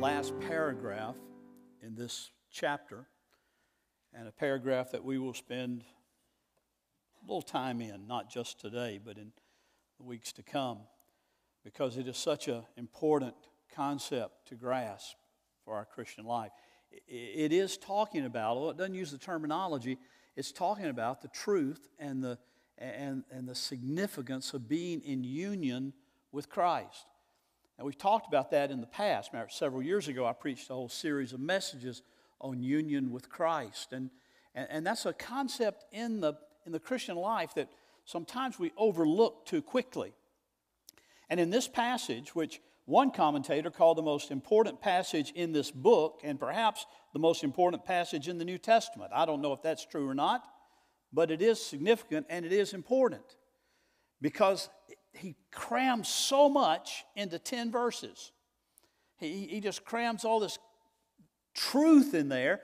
last paragraph in this chapter, and a paragraph that we will spend a little time in, not just today, but in the weeks to come, because it is such an important concept to grasp for our Christian life. It is talking about, although it doesn't use the terminology, it's talking about the truth and the, and, and the significance of being in union with Christ. And we've talked about that in the past. Remember, several years ago, I preached a whole series of messages on union with Christ. And, and, and that's a concept in the, in the Christian life that sometimes we overlook too quickly. And in this passage, which one commentator called the most important passage in this book, and perhaps the most important passage in the New Testament. I don't know if that's true or not, but it is significant and it is important because he crams so much into 10 verses. He, he just crams all this truth in there,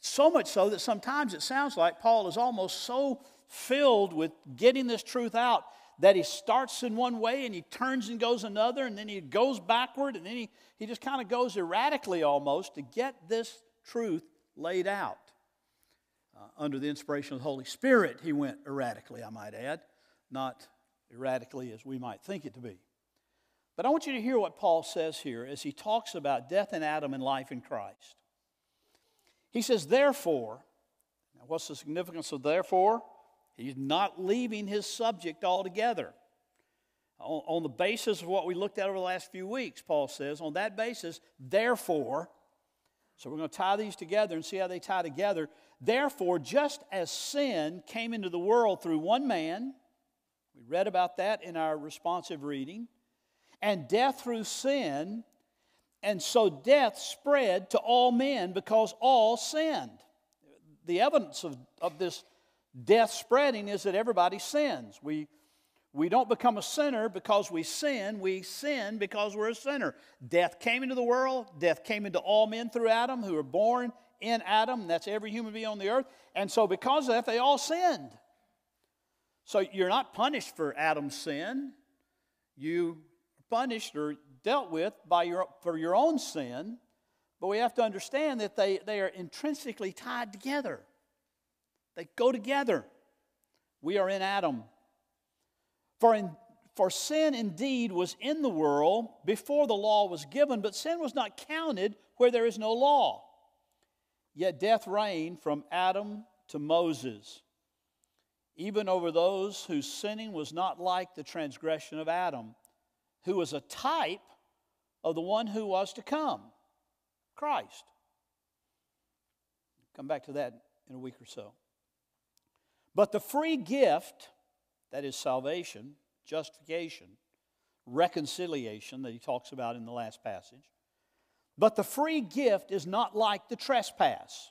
so much so that sometimes it sounds like Paul is almost so filled with getting this truth out that he starts in one way and he turns and goes another, and then he goes backward, and then he, he just kind of goes erratically almost to get this truth laid out. Uh, under the inspiration of the Holy Spirit, he went erratically, I might add, not erratically as we might think it to be. But I want you to hear what Paul says here as he talks about death in Adam and life in Christ. He says, therefore, now what's the significance of therefore? He's not leaving his subject altogether. On, on the basis of what we looked at over the last few weeks, Paul says, on that basis, therefore, so we're going to tie these together and see how they tie together. Therefore, just as sin came into the world through one man, we read about that in our responsive reading. And death through sin. And so death spread to all men because all sinned. The evidence of, of this death spreading is that everybody sins. We, we don't become a sinner because we sin, we sin because we're a sinner. Death came into the world, death came into all men through Adam who were born in Adam, that's every human being on the earth. And so, because of that, they all sinned. So you're not punished for Adam's sin. You are punished or dealt with by your, for your own sin. But we have to understand that they, they are intrinsically tied together. They go together. We are in Adam. For, in, for sin indeed was in the world before the law was given, but sin was not counted where there is no law. Yet death reigned from Adam to Moses even over those whose sinning was not like the transgression of Adam, who was a type of the one who was to come Christ. Come back to that in a week or so. But the free gift, that is salvation, justification, reconciliation that he talks about in the last passage, but the free gift is not like the trespass.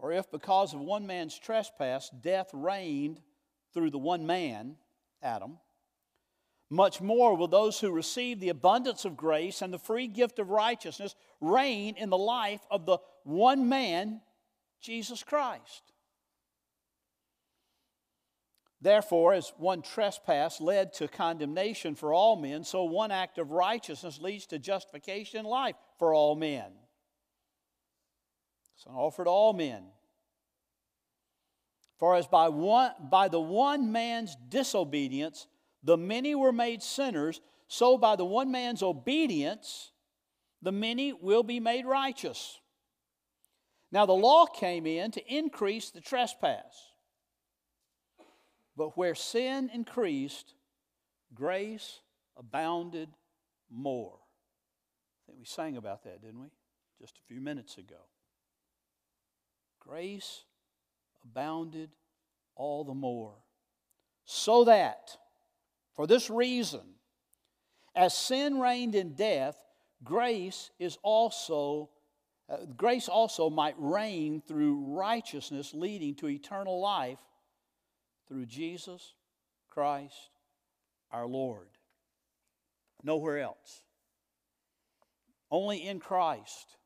For if because of one man's trespass death reigned through the one man, Adam, much more will those who receive the abundance of grace and the free gift of righteousness reign in the life of the one man, Jesus Christ. Therefore, as one trespass led to condemnation for all men, so one act of righteousness leads to justification and life for all men. It's an offer to all men. For as by, one, by the one man's disobedience the many were made sinners, so by the one man's obedience the many will be made righteous. Now the law came in to increase the trespass. But where sin increased, grace abounded more. I think we sang about that, didn't we? Just a few minutes ago. Grace abounded all the more. So that, for this reason, as sin reigned in death, grace is also uh, grace also might reign through righteousness leading to eternal life through Jesus Christ our Lord. Nowhere else. Only in Christ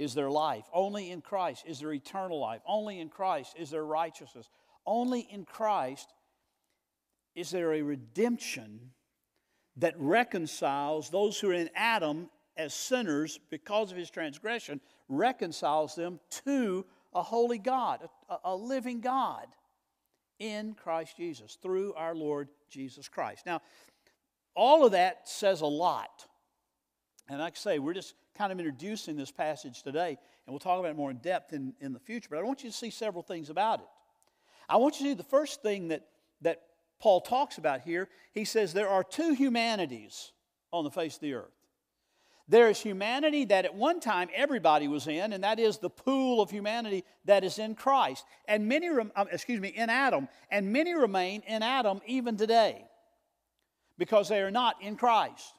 is there life. Only in Christ is there eternal life. Only in Christ is there righteousness. Only in Christ is there a redemption that reconciles those who are in Adam as sinners because of his transgression, reconciles them to a holy God, a, a living God in Christ Jesus through our Lord Jesus Christ. Now, all of that says a lot. And like I say, we're just kind of introducing this passage today, and we'll talk about it more in depth in, in the future. But I want you to see several things about it. I want you to see the first thing that, that Paul talks about here. He says there are two humanities on the face of the earth. There is humanity that at one time everybody was in, and that is the pool of humanity that is in Christ. And many, um, excuse me, in Adam. And many remain in Adam even today because they are not in Christ.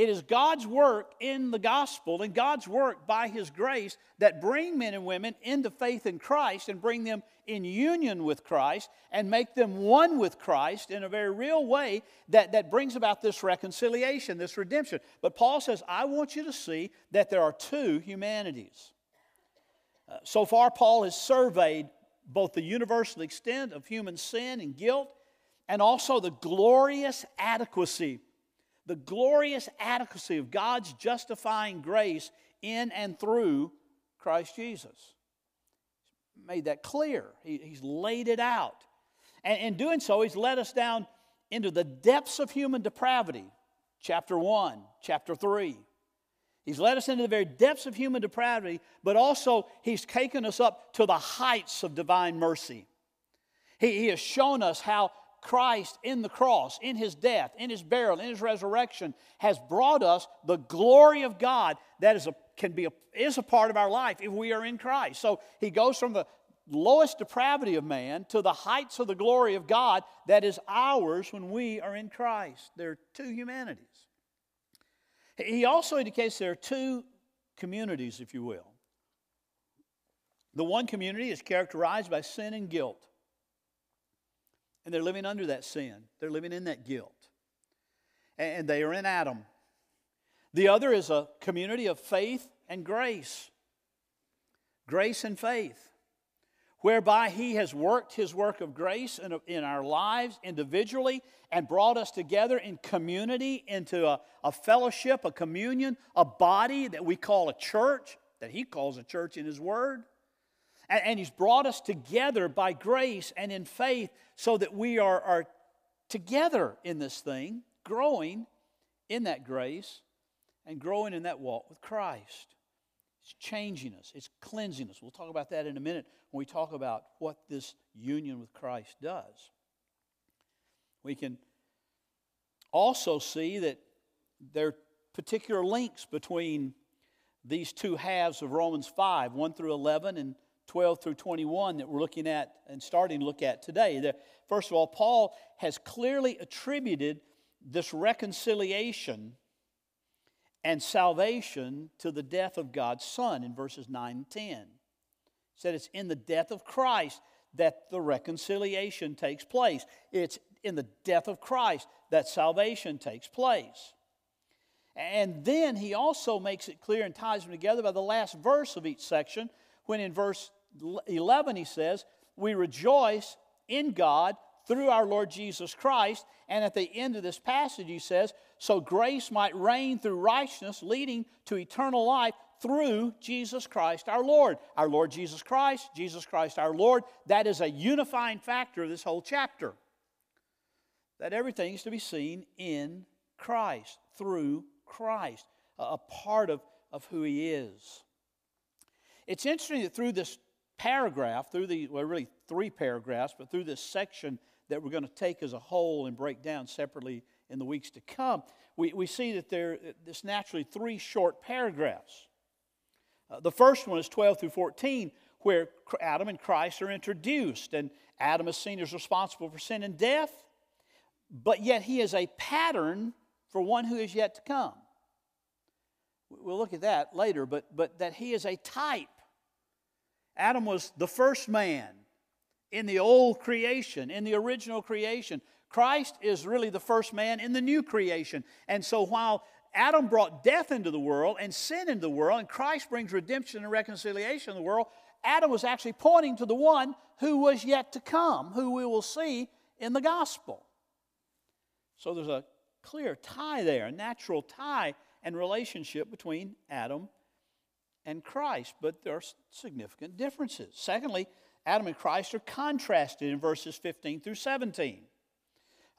It is God's work in the gospel and God's work by His grace that bring men and women into faith in Christ and bring them in union with Christ and make them one with Christ in a very real way that, that brings about this reconciliation, this redemption. But Paul says, I want you to see that there are two humanities. Uh, so far, Paul has surveyed both the universal extent of human sin and guilt and also the glorious adequacy the glorious adequacy of God's justifying grace in and through Christ Jesus. He's made that clear, he, he's laid it out. And in doing so, he's led us down into the depths of human depravity, chapter 1, chapter 3. He's led us into the very depths of human depravity, but also he's taken us up to the heights of divine mercy. He, he has shown us how Christ in the cross, in his death, in his burial, in his resurrection, has brought us the glory of God that is a, can be a, is a part of our life if we are in Christ. So he goes from the lowest depravity of man to the heights of the glory of God that is ours when we are in Christ. There are two humanities. He also indicates there are two communities, if you will. The one community is characterized by sin and guilt. And they're living under that sin, they're living in that guilt. And they are in Adam. The other is a community of faith and grace. Grace and faith, whereby He has worked His work of grace in, in our lives individually and brought us together in community into a, a fellowship, a communion, a body that we call a church, that He calls a church in His Word. And, and He's brought us together by grace and in faith so that we are, are together in this thing, growing in that grace and growing in that walk with Christ. It's changing us, it's cleansing us. We'll talk about that in a minute when we talk about what this union with Christ does. We can also see that there are particular links between these two halves of Romans 5, 1 through 11 and 12 through 21 that we're looking at and starting to look at today. First of all, Paul has clearly attributed this reconciliation and salvation to the death of God's Son in verses 9 and 10. He said it's in the death of Christ that the reconciliation takes place. It's in the death of Christ that salvation takes place. And then he also makes it clear and ties them together by the last verse of each section, when in verse 11, he says, We rejoice in God through our Lord Jesus Christ. And at the end of this passage, he says, So grace might reign through righteousness, leading to eternal life through Jesus Christ our Lord. Our Lord Jesus Christ, Jesus Christ our Lord. That is a unifying factor of this whole chapter. That everything is to be seen in Christ, through Christ, a part of, of who He is. It's interesting that through this paragraph, through the, well, really three paragraphs, but through this section that we're going to take as a whole and break down separately in the weeks to come, we, we see that there there's naturally three short paragraphs. Uh, the first one is 12 through 14, where Adam and Christ are introduced, and Adam is seen as responsible for sin and death, but yet he is a pattern for one who is yet to come. we'll look at that later, but, but that he is a type. Adam was the first man in the old creation, in the original creation. Christ is really the first man in the new creation. And so while Adam brought death into the world and sin into the world, and Christ brings redemption and reconciliation in the world, Adam was actually pointing to the one who was yet to come, who we will see in the gospel. So there's a clear tie there, a natural tie and relationship between Adam and Christ, but there are significant differences. Secondly, Adam and Christ are contrasted in verses 15 through 17.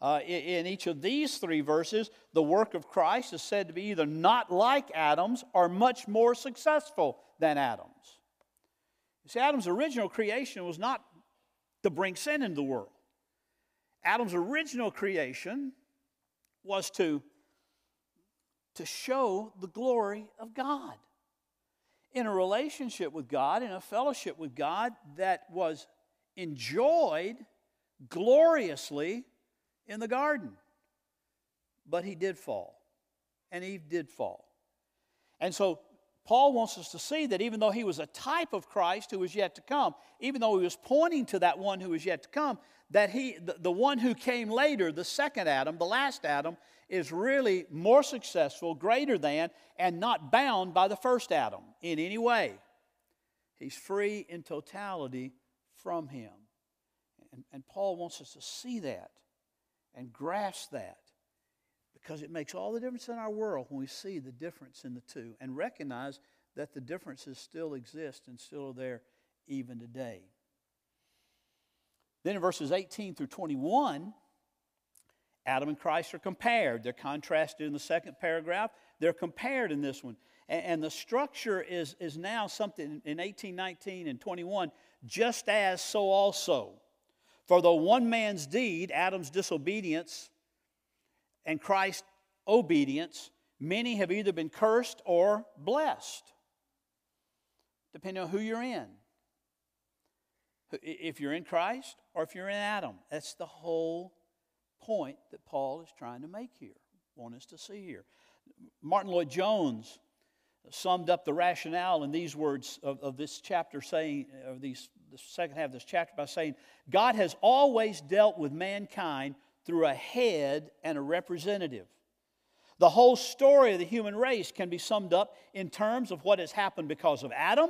Uh, in, each of these three verses, the work of Christ is said to be either not like Adam's or much more successful than Adam's. You see, Adam's original creation was not to bring sin into the world. Adam's original creation was to, to show the glory of God. In a relationship with God, in a fellowship with God that was enjoyed gloriously in the garden. But he did fall, and Eve did fall. And so Paul wants us to see that even though he was a type of Christ who was yet to come, even though he was pointing to that one who was yet to come, that he, the, one who came later, the second Adam, the last Adam, is really more successful, greater than, and not bound by the first Adam in any way. He's free in totality from him. And, and Paul wants us to see that and grasp that because it makes all the difference in our world when we see the difference in the two and recognize that the differences still exist and still are there even today. Then in verses 18 through 21, Adam and Christ are compared. They're contrasted in the second paragraph, they're compared in this one. And, and the structure is, is now something in 18, 19, and 21 just as so also. For though one man's deed, Adam's disobedience, and Christ's obedience, many have either been cursed or blessed, depending on who you're in. If you're in Christ or if you're in Adam. That's the whole point that Paul is trying to make here, want us to see here. Martyn Lloyd-Jones summed up the rationale in these words of, of this chapter, saying, of these, the second half of this chapter, by saying, God has always dealt with mankind through a head and a representative. The whole story of the human race can be summed up in terms of what has happened because of Adam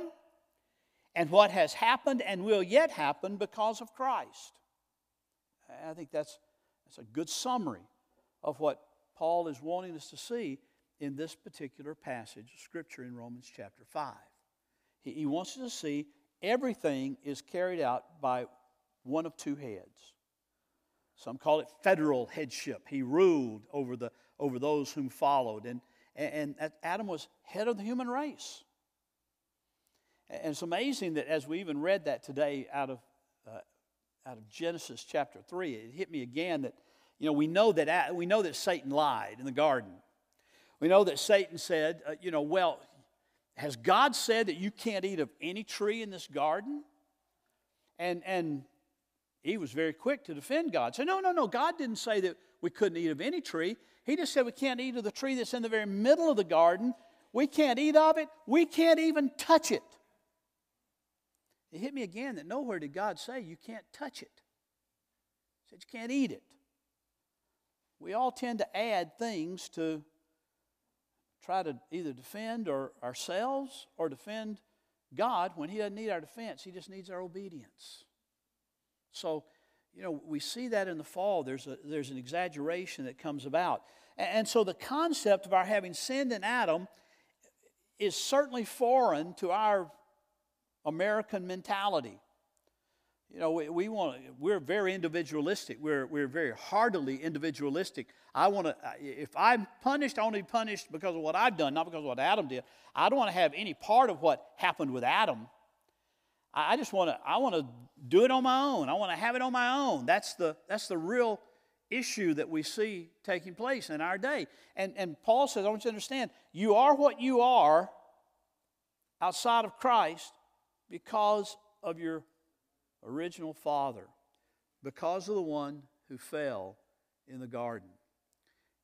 and what has happened and will yet happen because of Christ. I think that's, that's a good summary of what Paul is wanting us to see in this particular passage of Scripture in Romans chapter 5. He, he wants us to see everything is carried out by one of two heads. Some call it federal headship. He ruled over, the, over those whom followed. And, and, and Adam was head of the human race. And it's amazing that as we even read that today out of, uh, out of Genesis chapter 3, it hit me again that, you know, we know that, we know that Satan lied in the garden. We know that Satan said, uh, you know, well, has God said that you can't eat of any tree in this garden? And, and he was very quick to defend God. Say, no, no, no, God didn't say that we couldn't eat of any tree. He just said we can't eat of the tree that's in the very middle of the garden. We can't eat of it. We can't even touch it. It hit me again that nowhere did God say you can't touch it. He said you can't eat it. We all tend to add things to try to either defend or ourselves or defend God when He doesn't need our defense. He just needs our obedience. So, you know, we see that in the fall. There's, a, there's an exaggeration that comes about. And, and so the concept of our having sinned in Adam is certainly foreign to our American mentality. You know, we, we want we're very individualistic. We're, we're very heartily individualistic. I want to, if I'm punished, I want to be punished because of what I've done, not because of what Adam did. I don't want to have any part of what happened with Adam. I, I just want to, I want to do it on my own. I want to have it on my own. That's the, that's the real issue that we see taking place in our day. And, and Paul says, I want you to understand, you are what you are outside of Christ because of your original father because of the one who fell in the garden.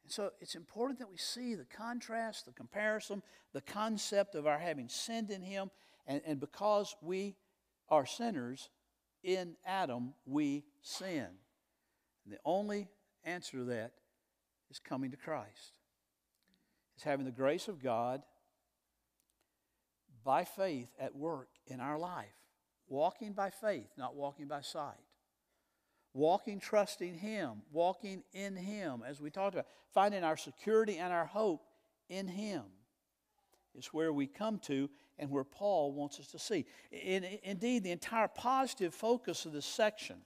And so it's important that we see the contrast, the comparison, the concept of our having sinned in Him. And, and because we are sinners, in Adam we sin. And the only answer to that is coming to Christ. is having the grace of God by faith at work in our life. Walking by faith, not walking by sight. Walking, trusting Him, walking in Him, as we talked about, finding our security and our hope in Him is where we come to and where Paul wants us to see. In, indeed, the entire positive focus of this section,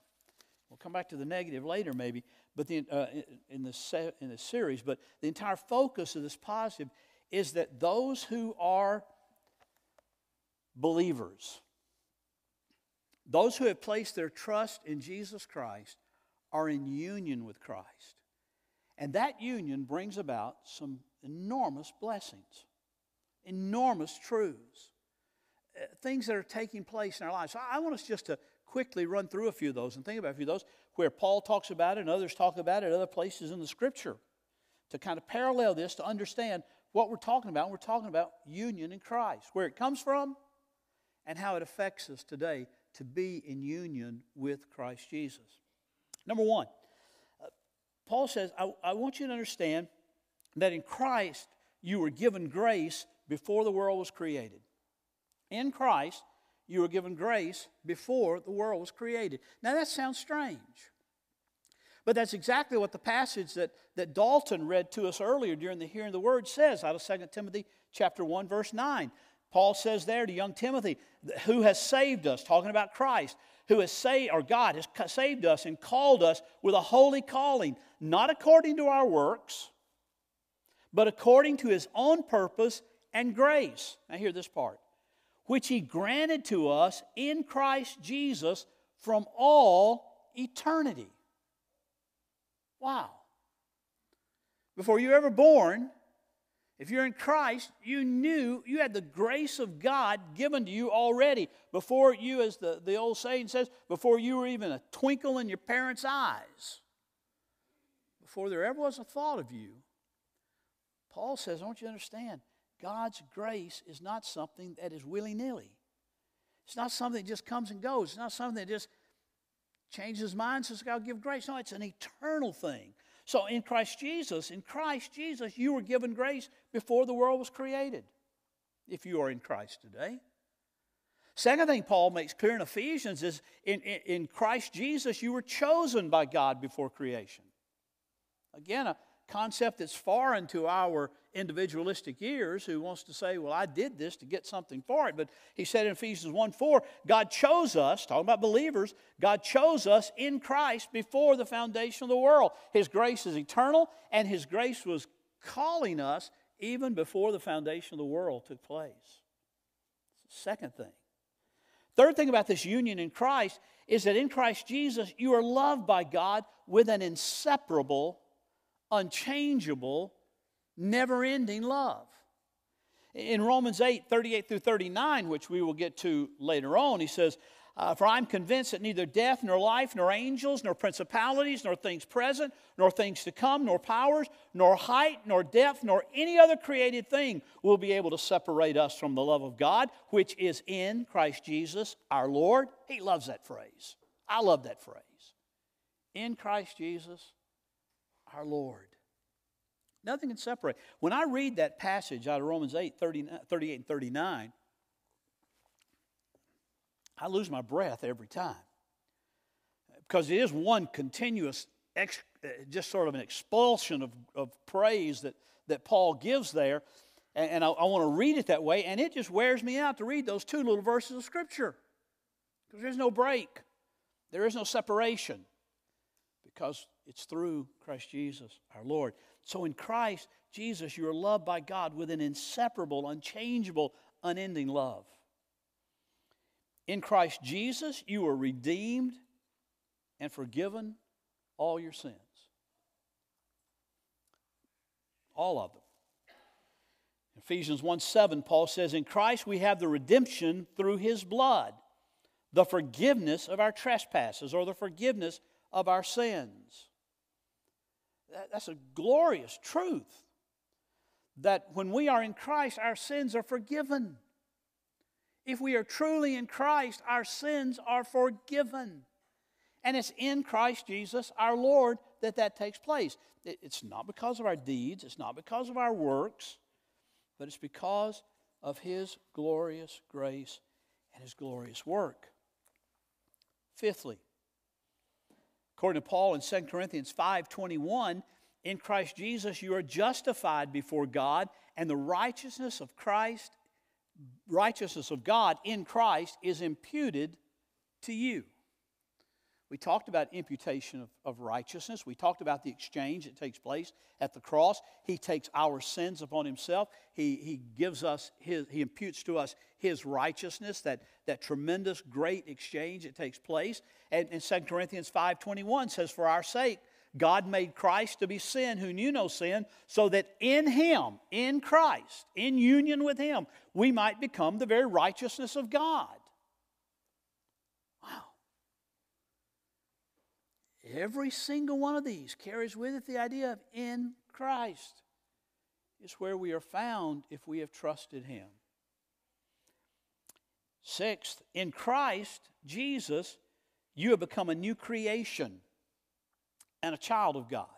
we'll come back to the negative later maybe, but the, uh, in, the se- in the series, but the entire focus of this positive is that those who are believers, those who have placed their trust in Jesus Christ, are in union with Christ. And that union brings about some enormous blessings enormous truths, uh, things that are taking place in our lives. So I want us just to quickly run through a few of those and think about a few of those where Paul talks about it and others talk about it other places in the scripture to kind of parallel this to understand what we're talking about. we're talking about union in Christ, where it comes from and how it affects us today to be in union with Christ Jesus. Number one, uh, Paul says, I, I want you to understand that in Christ you were given grace before the world was created. In Christ, you were given grace before the world was created. Now that sounds strange. But that's exactly what the passage that, that Dalton read to us earlier during the hearing of the word says out of 2 Timothy chapter 1, verse 9. Paul says there to young Timothy, who has saved us, talking about Christ, who has saved, or God has saved us and called us with a holy calling, not according to our works, but according to his own purpose and grace. Now, hear this part which he granted to us in Christ Jesus from all eternity. Wow. Before you were ever born, if you're in Christ, you knew you had the grace of God given to you already. Before you, as the, the old saying says, before you were even a twinkle in your parents' eyes, before there ever was a thought of you, Paul says, I want you to understand God's grace is not something that is willy nilly. It's not something that just comes and goes. It's not something that just changes minds and says, God give grace. No, it's an eternal thing. So in Christ Jesus, in Christ Jesus, you were given grace before the world was created, if you are in Christ today. Second thing Paul makes clear in Ephesians is in, in, in Christ Jesus, you were chosen by God before creation. Again, a, concept that's foreign to our individualistic ears who wants to say, Well, I did this to get something for it. But he said in Ephesians 1 4, God chose us, talking about believers, God chose us in Christ before the foundation of the world. His grace is eternal, and His grace was calling us even before the foundation of the world took place. Second thing. Third thing about this union in Christ is that in Christ Jesus, you are loved by God with an inseparable unchangeable, never ending love. In Romans 8 38 through 39, which we will get to later on, he says, uh, For I'm convinced that neither death, nor life, nor angels, nor principalities, nor things present, nor things to come, nor powers, nor height, nor depth, nor any other created thing will be able to separate us from the love of God, which is in Christ Jesus our Lord. He loves that phrase. I love that phrase. In Christ Jesus our Lord. Nothing can separate. When I read that passage out of Romans 8, 38 and 39, I lose my breath every time. Because it is one continuous, ex, uh, just sort of an expulsion of, of praise that, that Paul gives there. And, and I, I want to read it that way, and it just wears me out to read those two little verses of Scripture. Because there's no break, there is no separation. Because it's through Christ Jesus, our Lord. So in Christ Jesus, you are loved by God with an inseparable, unchangeable, unending love. In Christ Jesus, you are redeemed and forgiven all your sins. All of them. Ephesians 1 7, Paul says, In Christ we have the redemption through his blood, the forgiveness of our trespasses, or the forgiveness of our sins. That's a glorious truth that when we are in Christ, our sins are forgiven. If we are truly in Christ, our sins are forgiven. And it's in Christ Jesus, our Lord, that that takes place. It's not because of our deeds, it's not because of our works, but it's because of His glorious grace and His glorious work. Fifthly, according to Paul in 2 Corinthians 5:21, in Christ Jesus you are justified before God, and the righteousness of Christ, righteousness of God in Christ is imputed to you. We talked about imputation of, of, righteousness. We talked about the exchange that takes place at the cross. He takes our sins upon himself. He, he gives us his, he imputes to us his righteousness, that, that tremendous, great exchange that takes place. And, and 2 Corinthians 5.21 says, For our sake, God made Christ to be sin who knew no sin, so that in him, in Christ, in union with him, we might become the very righteousness of God. Every single one of these carries with it the idea of in Christ. Is where we are found if we have trusted Him. Sixth, in Christ Jesus, you have become a new creation and a child of God.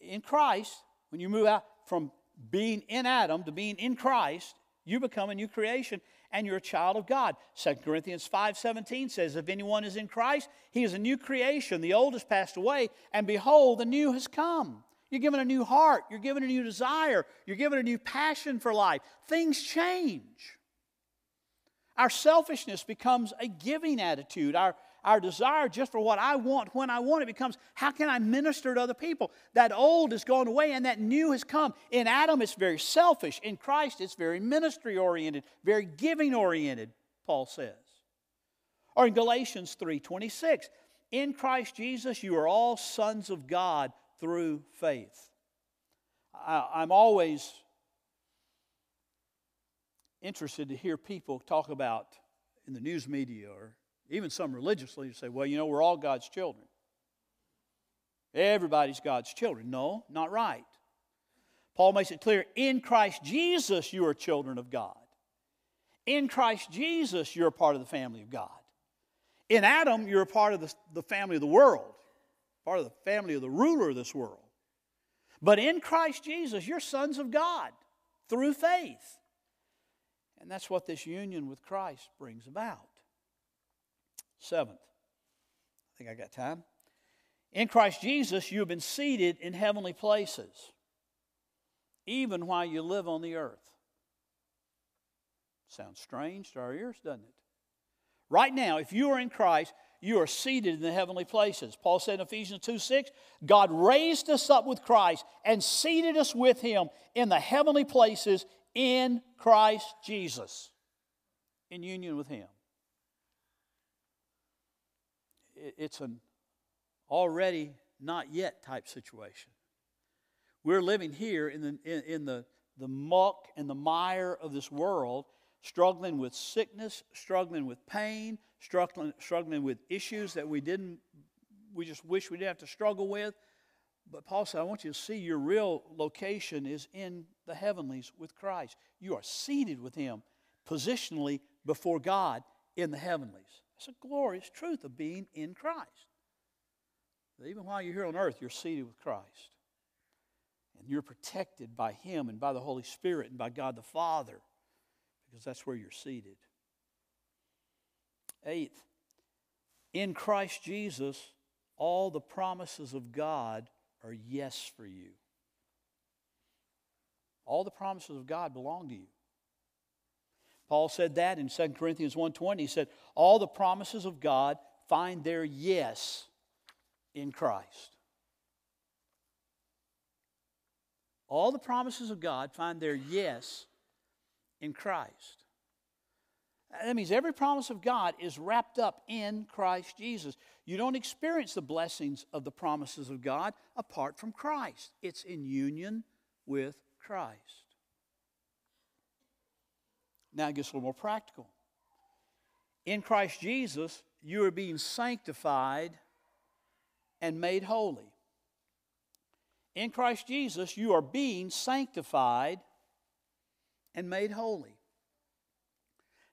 In Christ, when you move out from being in Adam to being in Christ, you become a new creation and you're a child of God. 2 Corinthians 5:17 says, If anyone is in Christ, he is a new creation. The old has passed away, and behold, the new has come. You're given a new heart, you're given a new desire, you're given a new passion for life. Things change. Our selfishness becomes a giving attitude. Our, our desire just for what I want when I want it becomes how can I minister to other people? That old is gone away and that new has come. In Adam, it's very selfish. In Christ, it's very ministry oriented, very giving oriented, Paul says. Or in Galatians 3:26, in Christ Jesus, you are all sons of God through faith. I, I'm always interested to hear people talk about in the news media or even some religious leaders say, well, you know, we're all God's children. Everybody's God's children. No, not right. Paul makes it clear in Christ Jesus, you are children of God. In Christ Jesus, you're a part of the family of God. In Adam, you're a part of the, the family of the world, part of the family of the ruler of this world. But in Christ Jesus, you're sons of God through faith. And that's what this union with Christ brings about. Seventh, I think I got time. In Christ Jesus, you have been seated in heavenly places, even while you live on the earth. Sounds strange to our ears, doesn't it? Right now, if you are in Christ, you are seated in the heavenly places. Paul said in Ephesians 2 6, God raised us up with Christ and seated us with him in the heavenly places in Christ Jesus, in union with him. It's an already not yet type situation. We're living here in the, in, in the, the muck and the mire of this world, struggling with sickness, struggling with pain, struggling, struggling with issues that we didn't, we just wish we didn't have to struggle with. But Paul said, I want you to see your real location is in the heavenlies with Christ. You are seated with Him positionally before God in the heavenlies. It's a glorious truth of being in Christ. That even while you're here on earth, you're seated with Christ. And you're protected by Him and by the Holy Spirit and by God the Father because that's where you're seated. Eighth, in Christ Jesus, all the promises of God are yes for you. All the promises of God belong to you. Paul said that in 2 Corinthians 1:20. He said, "All the promises of God find their yes in Christ." All the promises of God find their yes in Christ. That means every promise of God is wrapped up in Christ Jesus. You don't experience the blessings of the promises of God apart from Christ. It's in union with Christ. Now it gets a little more practical. In Christ Jesus, you are being sanctified and made holy. In Christ Jesus, you are being sanctified and made holy.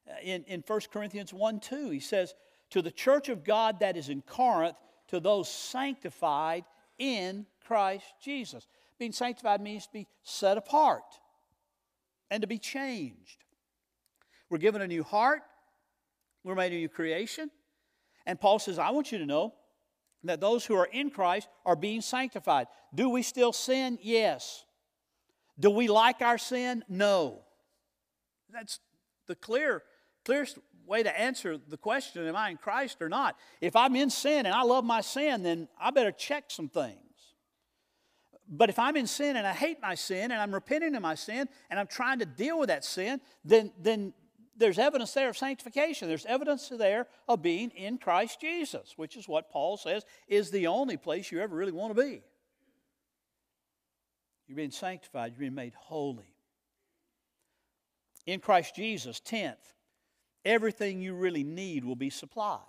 Uh, in, in 1 Corinthians 1 2, he says, To the church of God that is in Corinth, to those sanctified in Christ Jesus. Being sanctified means to be set apart and to be changed. We're given a new heart, we're made a new creation. And Paul says, I want you to know that those who are in Christ are being sanctified. Do we still sin? Yes. Do we like our sin? No. That's the clear, clearest way to answer the question am I in Christ or not? If I'm in sin and I love my sin, then I better check some things. But if I'm in sin and I hate my sin and I'm repenting of my sin and I'm trying to deal with that sin, then, then there's evidence there of sanctification. There's evidence there of being in Christ Jesus, which is what Paul says is the only place you ever really want to be. You're being sanctified, you're being made holy. In Christ Jesus, 10th, everything you really need will be supplied.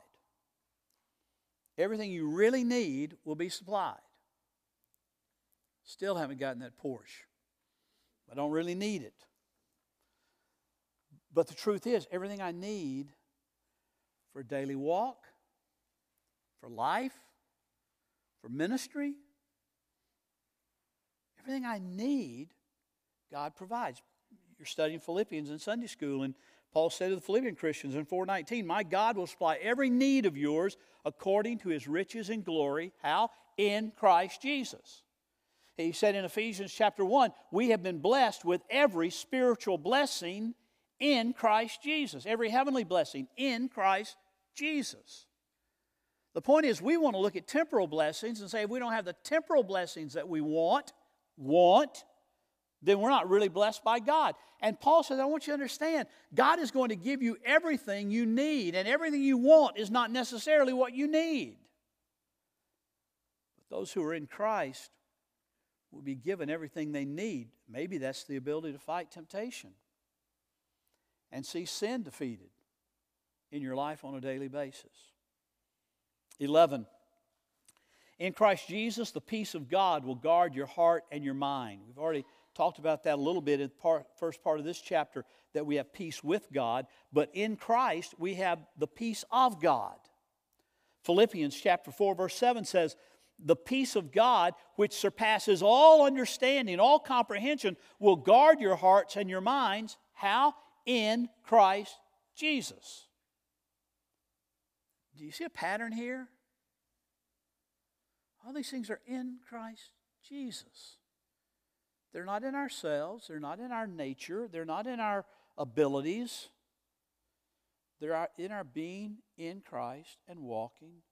Everything you really need will be supplied. Still haven't gotten that Porsche. I don't really need it. But the truth is, everything I need for a daily walk, for life, for ministry, everything I need, God provides. You're studying Philippians in Sunday school, and Paul said to the Philippian Christians in 419, My God will supply every need of yours according to his riches and glory. How? In Christ Jesus. He said in Ephesians chapter 1, we have been blessed with every spiritual blessing in Christ Jesus, every heavenly blessing in Christ Jesus. The point is, we want to look at temporal blessings and say if we don't have the temporal blessings that we want, want, then we're not really blessed by God. And Paul says, I want you to understand, God is going to give you everything you need, and everything you want is not necessarily what you need. But those who are in Christ will be given everything they need. Maybe that's the ability to fight temptation and see sin defeated in your life on a daily basis. 11. In Christ Jesus, the peace of God will guard your heart and your mind. We've already talked about that a little bit in the first part of this chapter that we have peace with God, but in Christ we have the peace of God. Philippians chapter 4 verse 7 says, "The peace of God which surpasses all understanding, all comprehension will guard your hearts and your minds how in Christ Jesus." Do you see a pattern here? All these things are in Christ Jesus. They're not in ourselves, they're not in our nature, they're not in our abilities. They're in our being in Christ and walking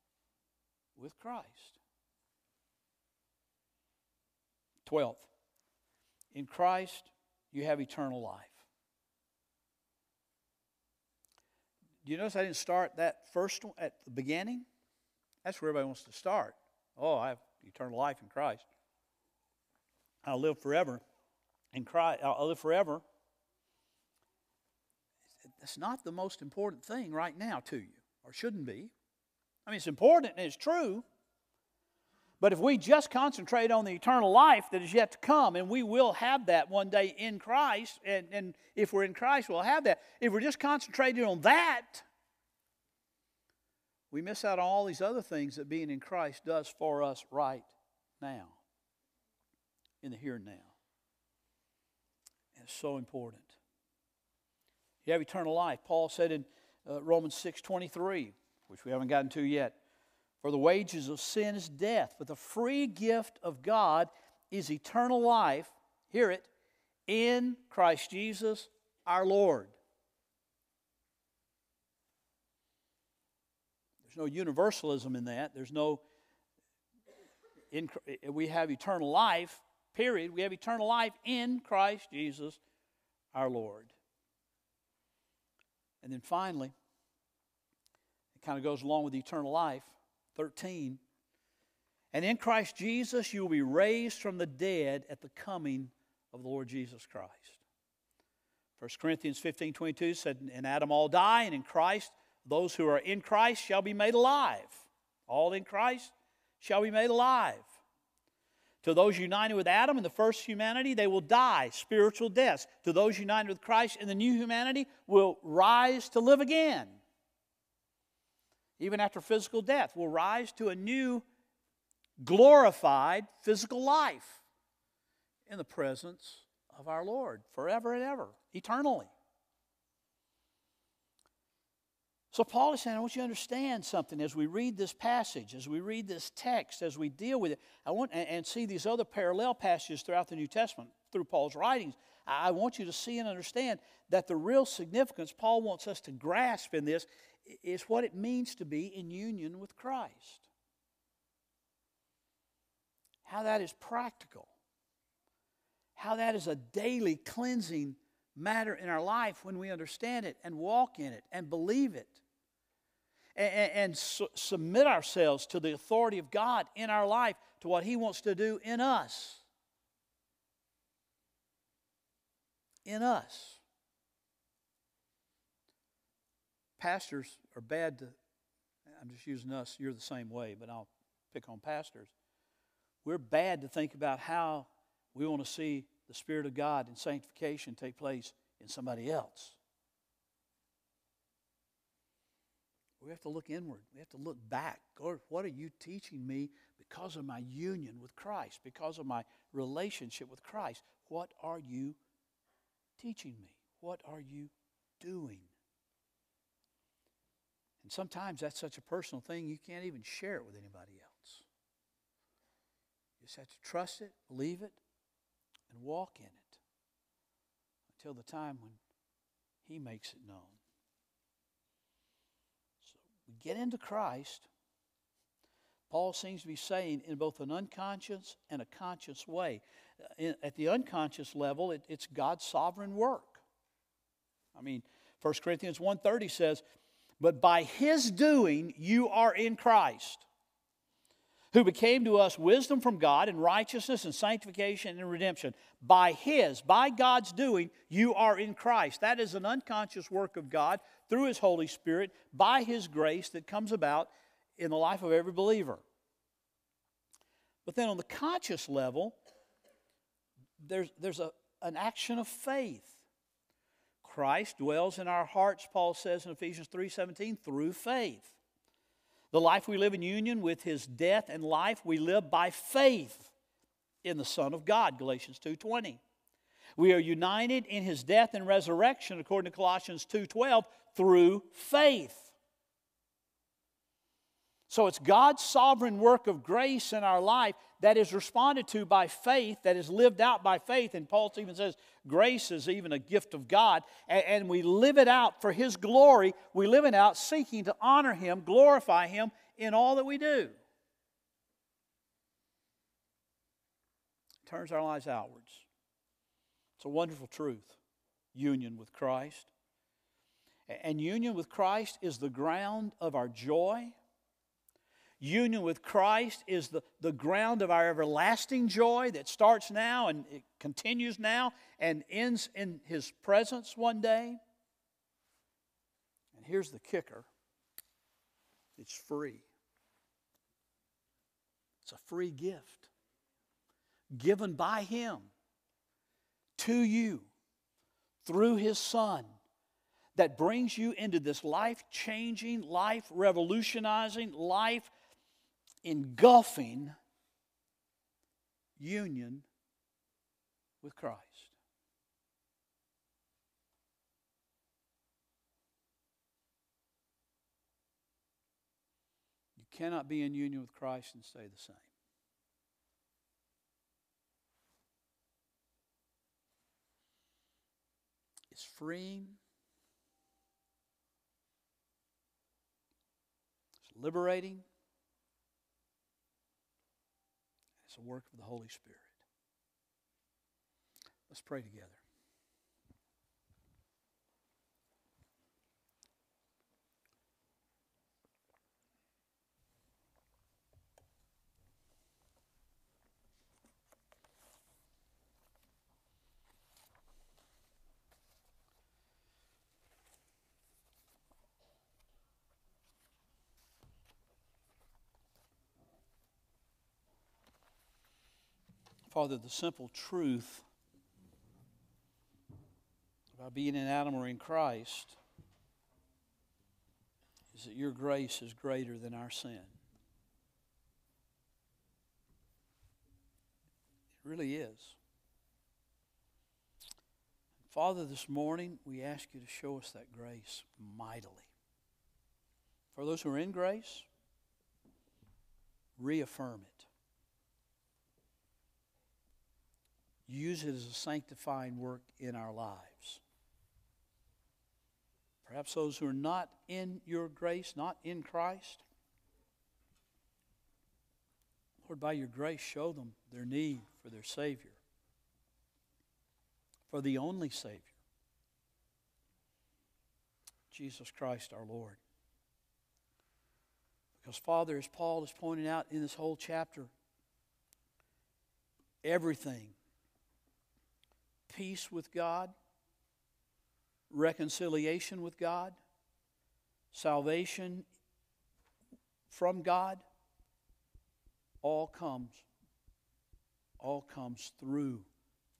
with Christ. 12th, in Christ you have eternal life. Do you notice I didn't start that first one at the beginning? That's where everybody wants to start. Oh, I have eternal life in Christ. I'll live forever in Christ. I'll live forever. That's not the most important thing right now to you, or shouldn't be. I mean, it's important and it's true. But if we just concentrate on the eternal life that is yet to come, and we will have that one day in Christ, and, and if we're in Christ, we'll have that. If we're just concentrating on that, we miss out on all these other things that being in Christ does for us right now in the here and now. And it's so important. You have eternal life. Paul said in uh, Romans 6 23, which we haven't gotten to yet, for the wages of sin is death, but the free gift of God is eternal life. Hear it in Christ Jesus our Lord. There's no universalism in that. There's no, in, we have eternal life period. We have eternal life in Christ Jesus our Lord. And then finally, it kind of goes along with eternal life. 13. And in Christ Jesus, you will be raised from the dead at the coming of the Lord Jesus Christ. 1 Corinthians 15 22 said, In Adam all die, and in Christ, those who are in Christ shall be made alive. All in Christ shall be made alive. To those united with Adam in the first humanity, they will die spiritual deaths. To those united with Christ in the new humanity, will rise to live again. Even after physical death, will rise to a new glorified physical life in the presence of our Lord forever and ever, eternally. So, Paul is saying, I want you to understand something as we read this passage, as we read this text, as we deal with it. I want and, see these other parallel passages throughout the New Testament through Paul's writings. I want you to see and understand that the real significance Paul wants us to grasp in this is what it means to be in union with Christ. How that is practical. How that is a daily cleansing matter in our life when we understand it and walk in it and believe it and, and su- submit ourselves to the authority of God in our life, to what He wants to do in us. In us. Pastors are bad to, I'm just using us, you're the same way, but I'll pick on pastors. We're bad to think about how we want to see the Spirit of God and sanctification take place in somebody else. We have to look inward. We have to look back. Lord, what are you teaching me because of my union with Christ, because of my relationship with Christ? What are you teaching me? What are you doing? And sometimes that's such a personal thing you can't even share it with anybody else. You just have to trust it, believe it, and walk in it until the time when He makes it known So we get into Christ, Paul seems to be saying in both an unconscious and a conscious way. Uh, at the unconscious level, it, it's God's sovereign work. I mean, 1 Corinthians 1.30 says, But by his doing you are in Christ, who became to us wisdom from God and righteousness and sanctification and redemption. By his, by God's doing, you are in Christ. That is an unconscious work of God through His Holy Spirit by His grace that comes about in the life of every believer. But then on the conscious level, there's, there's a, an action of faith. Christ dwells in our hearts, Paul says in Ephesians 3:17, through faith. The life we live in union with his death and life we live by faith in the Son of God, Galatians 2:20. We are united in his death and resurrection, according to Colossians 2:12, through faith. So it's God's sovereign work of grace in our life that is responded to by faith, that is lived out by faith. And Paul even says grace is even a gift of God. And, we live it out for His glory. We live it out seeking to honor Him, glorify Him in all that we do. Turns our lives outwards. It's a wonderful truth union with Christ. And union with Christ is the ground of our joy. Union with Christ is the, the ground of our everlasting joy that starts now and it continues now and ends in His presence one day. And here's the kicker it's free. It's a free gift given by Him to you through His Son that brings you into this life changing, life revolutionizing, life engulfing union with Christ. You cannot be in union with Christ and stay the same. It's freeing. It's liberating. It's a work of the Holy Spirit. Let's pray together. Father, the simple truth about being in Adam or in Christ is that your grace is greater than our sin. It really is. Father, this morning we ask you to show us that grace mightily. For those who are in grace, reaffirm it. Use it as a sanctifying work in our lives. Perhaps those who are not in your grace, not in Christ, Lord, by your grace, show them their need for their Savior, for the only Savior, Jesus Christ our Lord. Because, Father, as Paul is pointing out in this whole chapter, everything peace with God, reconciliation with God, salvation from God, all comes all comes through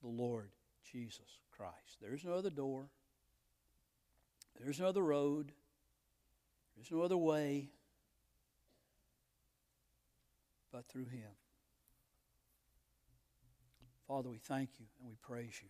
the Lord Jesus Christ. There's no other door. There's no other road. There's no other way but through him. Father, we thank you and we praise you